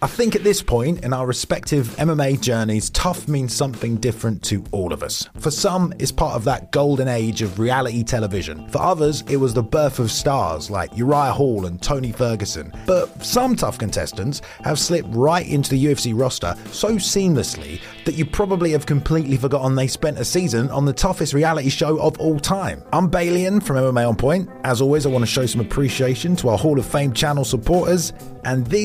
I think at this point in our respective MMA journeys, TUF means something different to all of us. For some, it's part of that golden age of reality television. For others, it was the birth of stars like Uriah Hall and Tony Ferguson. But some TUF contestants have slipped right into the UFC roster so seamlessly that you probably have completely forgotten they spent a season on the toughest reality show of all time. I'm Balian from MMA On Point. As always, I want to show some appreciation to our Hall of Fame channel supporters, and these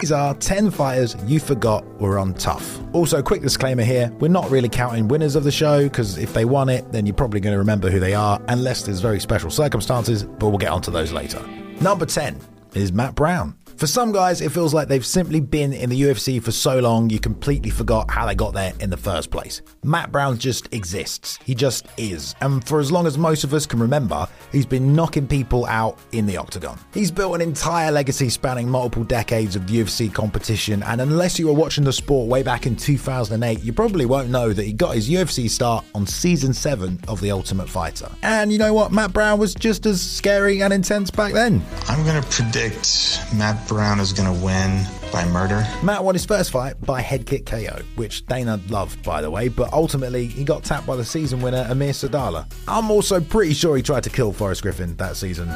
These are 10 fighters you forgot were on TUF. Also, quick disclaimer here we're not really counting winners of the show because if they won it, then you're probably going to remember who they are, unless there's very special circumstances, but we'll get onto those later. Number 10 is Matt Brown. For some guys, it feels like they've simply been in the UFC for so long you completely forgot how they got there in the first place. Matt Brown just exists. He just is. And for as long as most of us can remember, he's been knocking people out in the octagon. He's built an entire legacy spanning multiple decades of UFC competition, and unless you were watching the sport way back in 2008, you probably won't know that he got his UFC start on season 7 of The Ultimate Fighter. And you know what? Matt Brown was just as scary and intense back then. I'm going to predict Matt Brown is going to win by murder. Matt won his first fight by head kick KO, which Dana loved, by the way, but ultimately he got tapped by the season winner Amir Sadollah. I'm also pretty sure he tried to kill Forrest Griffin that season.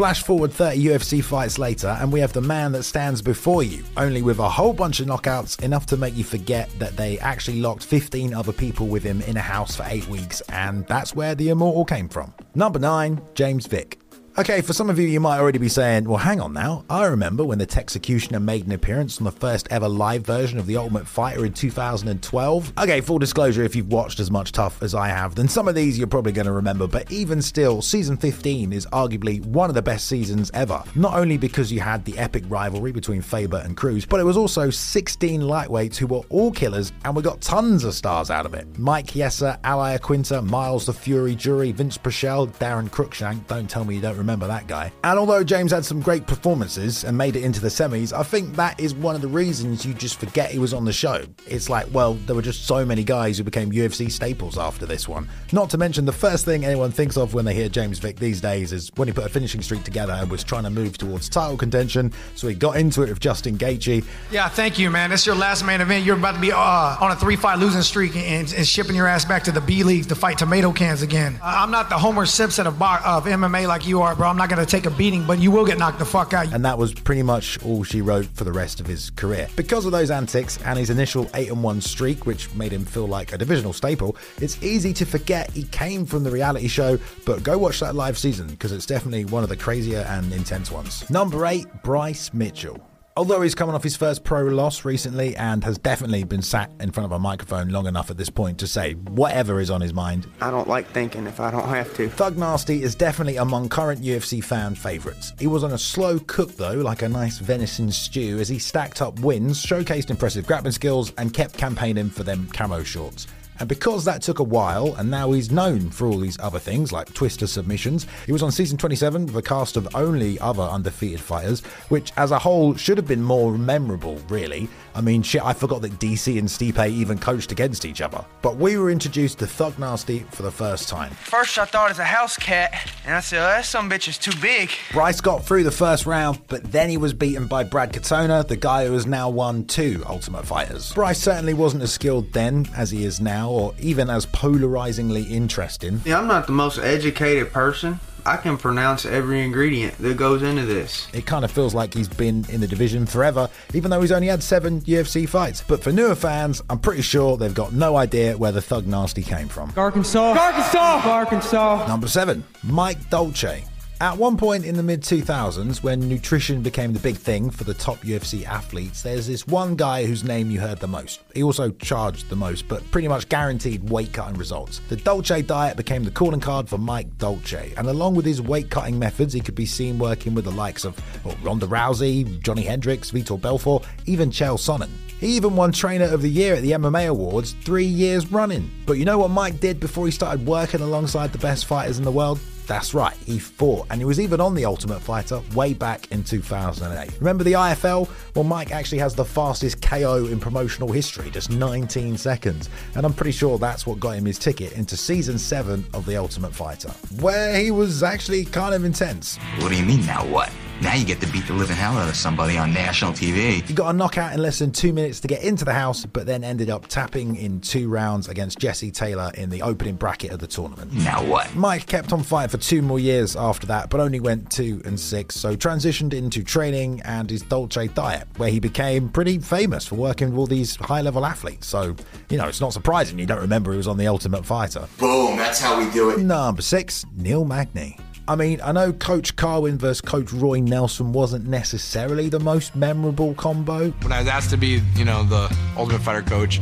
Flash forward 30 UFC fights later, and we have the man that stands before you, only with a whole bunch of knockouts, enough to make you forget that they actually locked 15 other people with him in a house for eight weeks, and that's where the immortal came from. Number 9, James Vick. Okay, for some of you, you might already be saying, well, hang on now. I remember when the Texecutioner made an appearance on the first ever live version of The Ultimate Fighter in 2012. Okay, full disclosure, if you've watched as much TUF as I have, then some of these you're probably going to remember, but even still, season 15 is arguably one of the best seasons ever. Not only because you had the epic rivalry between Faber and Cruz, but it was also 16 lightweights who were all killers, and we got tons of stars out of it. Mike Chiesa, Al Iaquinta, Myles the Fury Jury, Vince Pichel, Daron Cruickshank, don't tell me you don't remember that guy. And although James had some great performances and made it into the semis, I think that is one of the reasons you just forget he was on the show. It's like, well, there were just so many guys who became UFC staples after this one. Not to mention, the first thing anyone thinks of when they hear James Vick these days is when he put a finishing streak together and was trying to move towards title contention, so he got into it with Justin Gaethje. Yeah, thank you, man. It's your last main event. You're about to be uh, on a three-fight losing streak and, and shipping your ass back to the B leagues to fight tomato cans again. Uh, I'm not the Homer Simpson of, of MMA like you are, bro. I'm not gonna take a beating, but you will get knocked the fuck out. and that was pretty much all she wrote for the rest of his career. Because of those antics and his initial 8 and 1 streak, which made him feel like a divisional staple, it's easy to forget he came from the reality show, but go watch that live season because it's definitely one of the crazier and intense ones. Number 8, Bryce Mitchell. Although he's coming off his first pro loss recently and has definitely been sat in front of a microphone long enough at this point to say whatever is on his mind, I don't like thinking if I don't have to. Thug Nasty is definitely among current UFC fan favourites. He was on a slow cook though, like a nice venison stew, as he stacked up wins, showcased impressive grappling skills, and kept campaigning for them camo shorts. And because that took a while, and now he's known for all these other things like Twister submissions, he was on season 27 with a cast of only other undefeated fighters, which as a whole should have been more memorable, really. I mean, shit, I forgot that DC and Stipe even coached against each other. But we were introduced to Thug Nasty for the first time. First, I thought it's a house cat, and I said, oh, that some bitch is too big. Bryce got through the first round, but then he was beaten by Brad Katona, the guy who has now won two Ultimate Fighters. Bryce certainly wasn't as skilled then as he is now, or even as polarizingly interesting. Yeah, I'm not the most educated person. I can pronounce every ingredient that goes into this. It kind of feels like he's been in the division forever, even though he's only had seven UFC fights. But for newer fans, I'm pretty sure they've got no idea where the Thug Nasty came from. Arkansas. Arkansas. Arkansas. Number seven, Mike Dolce. At one point in the mid 2000s, when nutrition became the big thing for the top UFC athletes, there's this one guy whose name you heard the most. He also charged the most, but pretty much guaranteed weight cutting results. The Dolce diet became the calling card for Mike Dolce, and along with his weight cutting methods, he could be seen working with the likes of well, Ronda Rousey, Johnny Hendricks, Vitor Belfort, even Chael Sonnen. He even won Trainer of the Year at the MMA Awards three years running. But you know what Mike did before he started working alongside the best fighters in the world? That's right, he fought, and he was even on The Ultimate Fighter way back in 2008. Remember the IFL? Well, Mike actually has the fastest KO in promotional history, just 19 seconds, and I'm pretty sure that's what got him his ticket into season 7 of The Ultimate Fighter, where he was actually kind of intense. What do you mean, now what? Now you get to beat the living hell out of somebody on national TV. He got a knockout in less than two minutes to get into the house, but then ended up tapping in two rounds against Jesse Taylor in the opening bracket of the tournament. Now what? Mike kept on fighting for two more years after that, but only went two and six, so transitioned into training and his Dolce diet, where he became pretty famous for working with all these high level athletes. So, you know, it's not surprising you don't remember he was on The Ultimate Fighter. Boom, that's how we do it. Number six, Neil Magny. I mean, I know Coach Carwin versus Coach Roy Nelson wasn't necessarily the most memorable combo. When I was asked to be, you know, the Ultimate Fighter coach,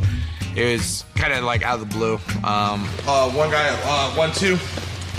it was kind of like out of the blue. Um, uh, one guy, uh, one, two.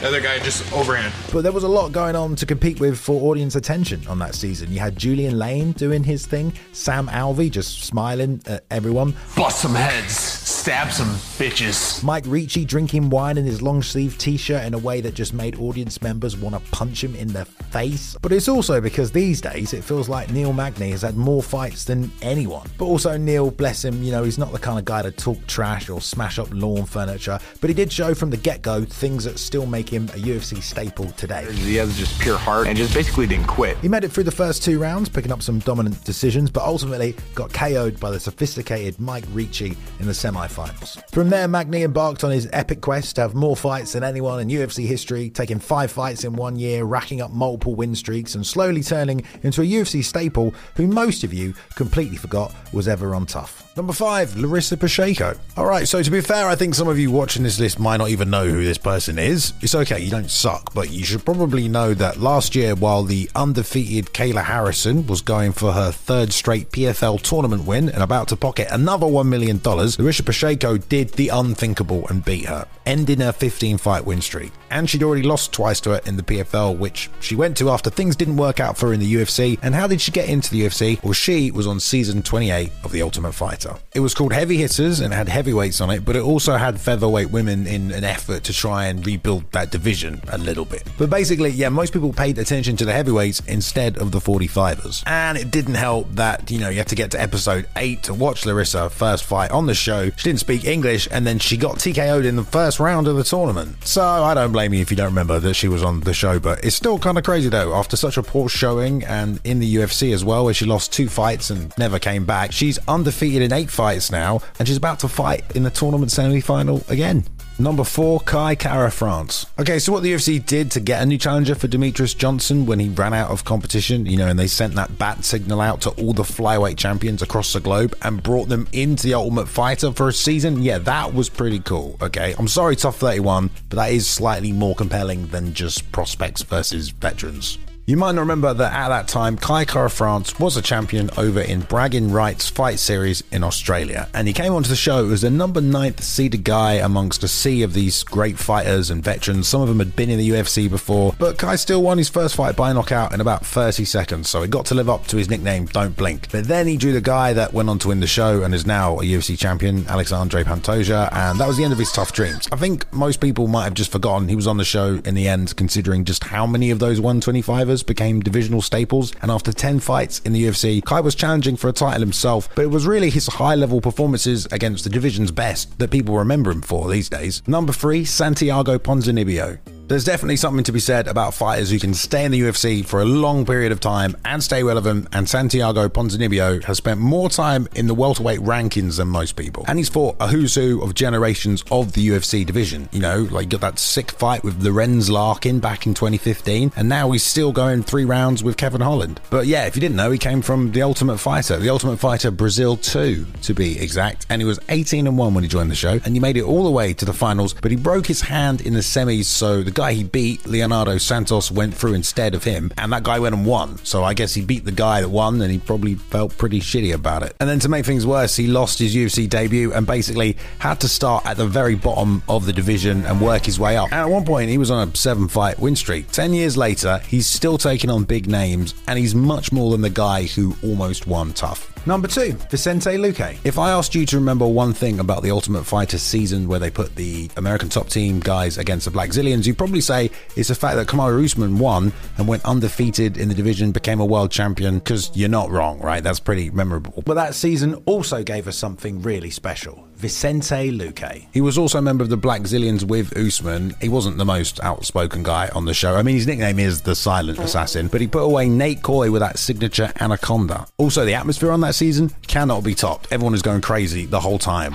The other guy just overhand. But there was a lot going on to compete with for audience attention on that season. You had Julian Lane doing his thing, Sam Alvey just smiling at everyone, Bust some heads, stab some bitches. Mike Ricci drinking wine in his long sleeve t shirt in a way that just made audience members want to punch him in the face. But it's also because these days it feels like Neil Magny has had more fights than anyone. But also, Neil, bless him, you know, he's not the kind of guy to talk trash or smash up lawn furniture, but he did show from the get go things that still make him a UFC staple today. He has just pure heart and just basically didn't quit. He made it through the first two rounds, picking up some dominant decisions, but ultimately got KO'd by the sophisticated Mike Ricci in the semi-finals. From there, Magny embarked on his epic quest to have more fights than anyone in UFC history, taking five fights in one year, racking up multiple win streaks, and slowly turning into a UFC staple who most of you completely forgot was ever on TUF. Number five, Larissa Pacheco. All right, so to be fair, I think some of you watching this list might not even know who this person is. It's okay, you don't suck, but you should probably know that last year, while the undefeated Kayla Harrison was going for her third straight PFL tournament win and about to pocket another $1 million, Larissa Pacheco did the unthinkable and beat her, ending her 15 fight win streak. And she'd already lost twice to her in the PFL, which she went to after things didn't work out for her in the UFC. And how did she get into the UFC? Well, she was on season 28 of The Ultimate Fighter. It was called Heavy Hitters and had heavyweights on it, but it also had featherweight women in an effort to try and rebuild that division a little bit. But basically, yeah, most people paid attention to the heavyweights instead of the 45ers. And it didn't help that, you know, you have to get to episode 8 to watch Larissa first fight on the show. She didn't speak English and then she got TKO'd in the first round of the tournament. So I don't blame you if you don't remember that she was on the show, but it's still kind of crazy though. After such a poor showing and in the UFC as well, where she lost two fights and never came back, she's undefeated in eight fights now and she's about to fight in the tournament semi final again. Number four, Kai Kara France. Okay, so what the UFC did to get a new challenger for Demetrious Johnson when he ran out of competition, you know, and they sent that bat signal out to all the flyweight champions across the globe and brought them into the Ultimate Fighter for a season, yeah, that was pretty cool. Okay, I'm sorry, TUF 31, but that is slightly more compelling than just prospects versus veterans. You might not remember that at that time, Kai Kara France was a champion over in Bragging Rights Fight Series in Australia, and he came onto the show as the number ninth seeded guy amongst a sea of these great fighters and veterans. Some of them had been in the UFC before, but Kai still won his first fight by knockout in about 30 seconds, so he got to live up to his nickname, Don't Blink. But then he drew the guy that went on to win the show and is now a UFC champion, Alexandre Pantoja, and that was the end of his TUF dreams. I think most people might have just forgotten he was on the show in the end, considering just how many of those 125ers became divisional staples. And after 10 fights in the UFC, Kai was challenging for a title himself, but it was really his high level performances against the division's best that people remember him for these days. Number three, Santiago Ponzinibbio. There's definitely something to be said about fighters who can stay in the UFC for a long period of time and stay relevant, and Santiago Ponzinibbio has spent more time in the welterweight rankings than most people. And he's fought a who's who of generations of the UFC division. You know, like got that sick fight with Lorenz Larkin back in 2015, and now he's still going three rounds with Kevin Holland. But yeah, if you didn't know, he came from The Ultimate Fighter, The Ultimate Fighter Brazil 2 to be exact, and he was 18 and 1 when he joined the show, and he made it all the way to the finals, but he broke his hand in the semis, so the guy he beat, Leonardo Santos, went through instead of him, and that guy went and won. So I guess he beat the guy that won, and he probably felt pretty shitty about it. And then to make things worse, he lost his UFC debut and basically had to start at the very bottom of the division and work his way up. And at one point, he was on a seven fight win streak. Ten years later, he's still taking on big names, and he's much more than the guy who almost won TUF. Number two, Vicente Luque. If I asked you to remember one thing about the Ultimate Fighter season where they put the American top team guys against the Blackzilians, you'd probably say it's the fact that Kamaru Usman won and went undefeated in the division, became a world champion, because you're not wrong, right? That's pretty memorable. But that season also gave us something really special. Vicente Luque. He was also a member of the Blackzilians with Usman. He wasn't the most outspoken guy on the show. I mean, his nickname is the Silent oh. Assassin, but he put away Nate Coy with that signature anaconda. Also, the atmosphere on that season cannot be topped. Everyone is going crazy the whole time.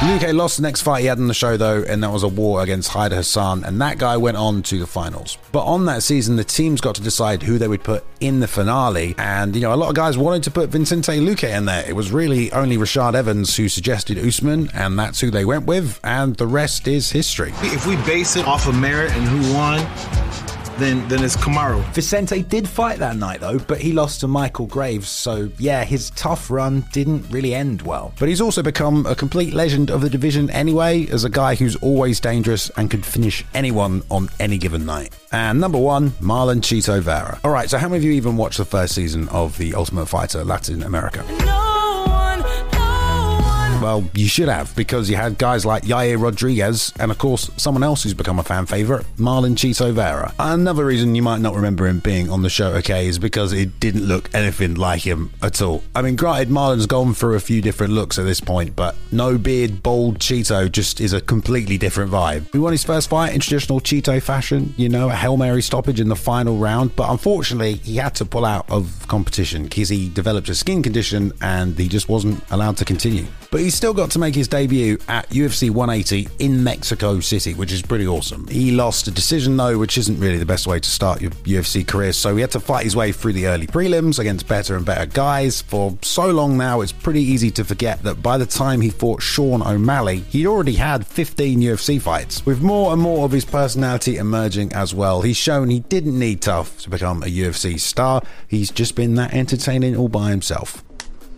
Luque lost the next fight he had in the show though, and that was a war against Haider Hassan, and that guy went on to the finals. But on that season, the teams got to decide who they would put in the finale, and you know, a lot of guys wanted to put Vicente Luque in there. It was really only Rashad Evans who suggested Usman, and that's who they went with, and the rest is history. If we base it off of merit and who won, then then it's Kamaru. Vicente did fight that night though, but he lost to Michael Graves, so yeah, his TUF run didn't really end well. But he's also become a complete legend of the division anyway, as a guy who's always dangerous and could finish anyone on any given night. And number one, Marlon Chito Vera. All right, so how many of you even watched the first season of The Ultimate Fighter Latin America? Well, you should have, because you had guys like Yair Rodriguez, and of course, someone else who's become a fan favourite, Marlon Chito Vera. Another reason you might not remember him being on the show, okay, is because it didn't look anything like him at all. I mean, granted, Marlon's gone through a few different looks at this point, but no beard, bald Chito just is a completely different vibe. He won his first fight in traditional Chito fashion, you know, a Hail Mary stoppage in the final round, but unfortunately, he had to pull out of competition because he developed a skin condition and he just wasn't allowed to continue. But he's still got to make his debut at UFC 180 in Mexico City, which is pretty awesome. He lost a decision though, which isn't really the best way to start your UFC career, so he had to fight his way through the early prelims against better and better guys. For so long now, it's pretty easy to forget that by the time he fought Sean O'Malley, he'd already had 15 UFC fights. With more and more of his personality emerging as well, he's shown he didn't need TUF to become a UFC star. He's just been that entertaining all by himself.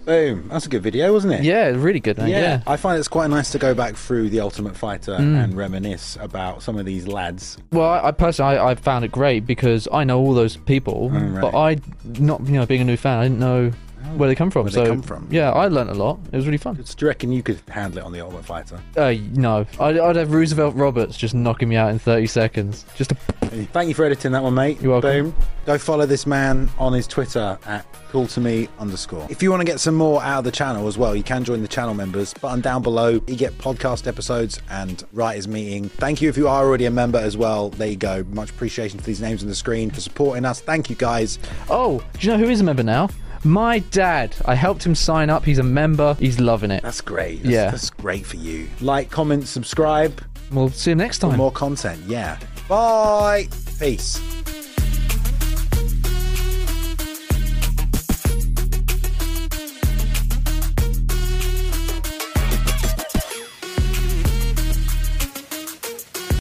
Boom. That's a good video, wasn't it? Yeah, really good. mate, yeah. I find it's quite nice to go back through The Ultimate Fighter Mm. and reminisce about some of these lads. Well, I, I personally, I, I found it great because I know all those people, Oh, right. but I, not you know, being a new fan, I didn't know where they come from. where they so come from. yeah, I learnt a lot. It was really fun. Do you reckon you could handle it on The Ultimate Fighter? Uh, no, I'd, I'd have Roosevelt Roberts just knocking me out in 30 seconds. Just a, Thank you for editing that one, mate. You're welcome. Boom. Go follow this man on his Twitter at cool to me underscore. If you want to get some more out of the channel as well, you can join the channel members button down below. You get podcast episodes and writers meeting. Thank you if you are already a member as well. There you go. Much appreciation for these names on the screen for supporting us. Thank you guys. oh, do you know who is a member now? My dad. I helped him sign up. He's a member. He's loving it. That's great. That's, Yeah. That's great for you. Like, comment, subscribe We'll see you next for time. more content. Yeah. Bye. Peace.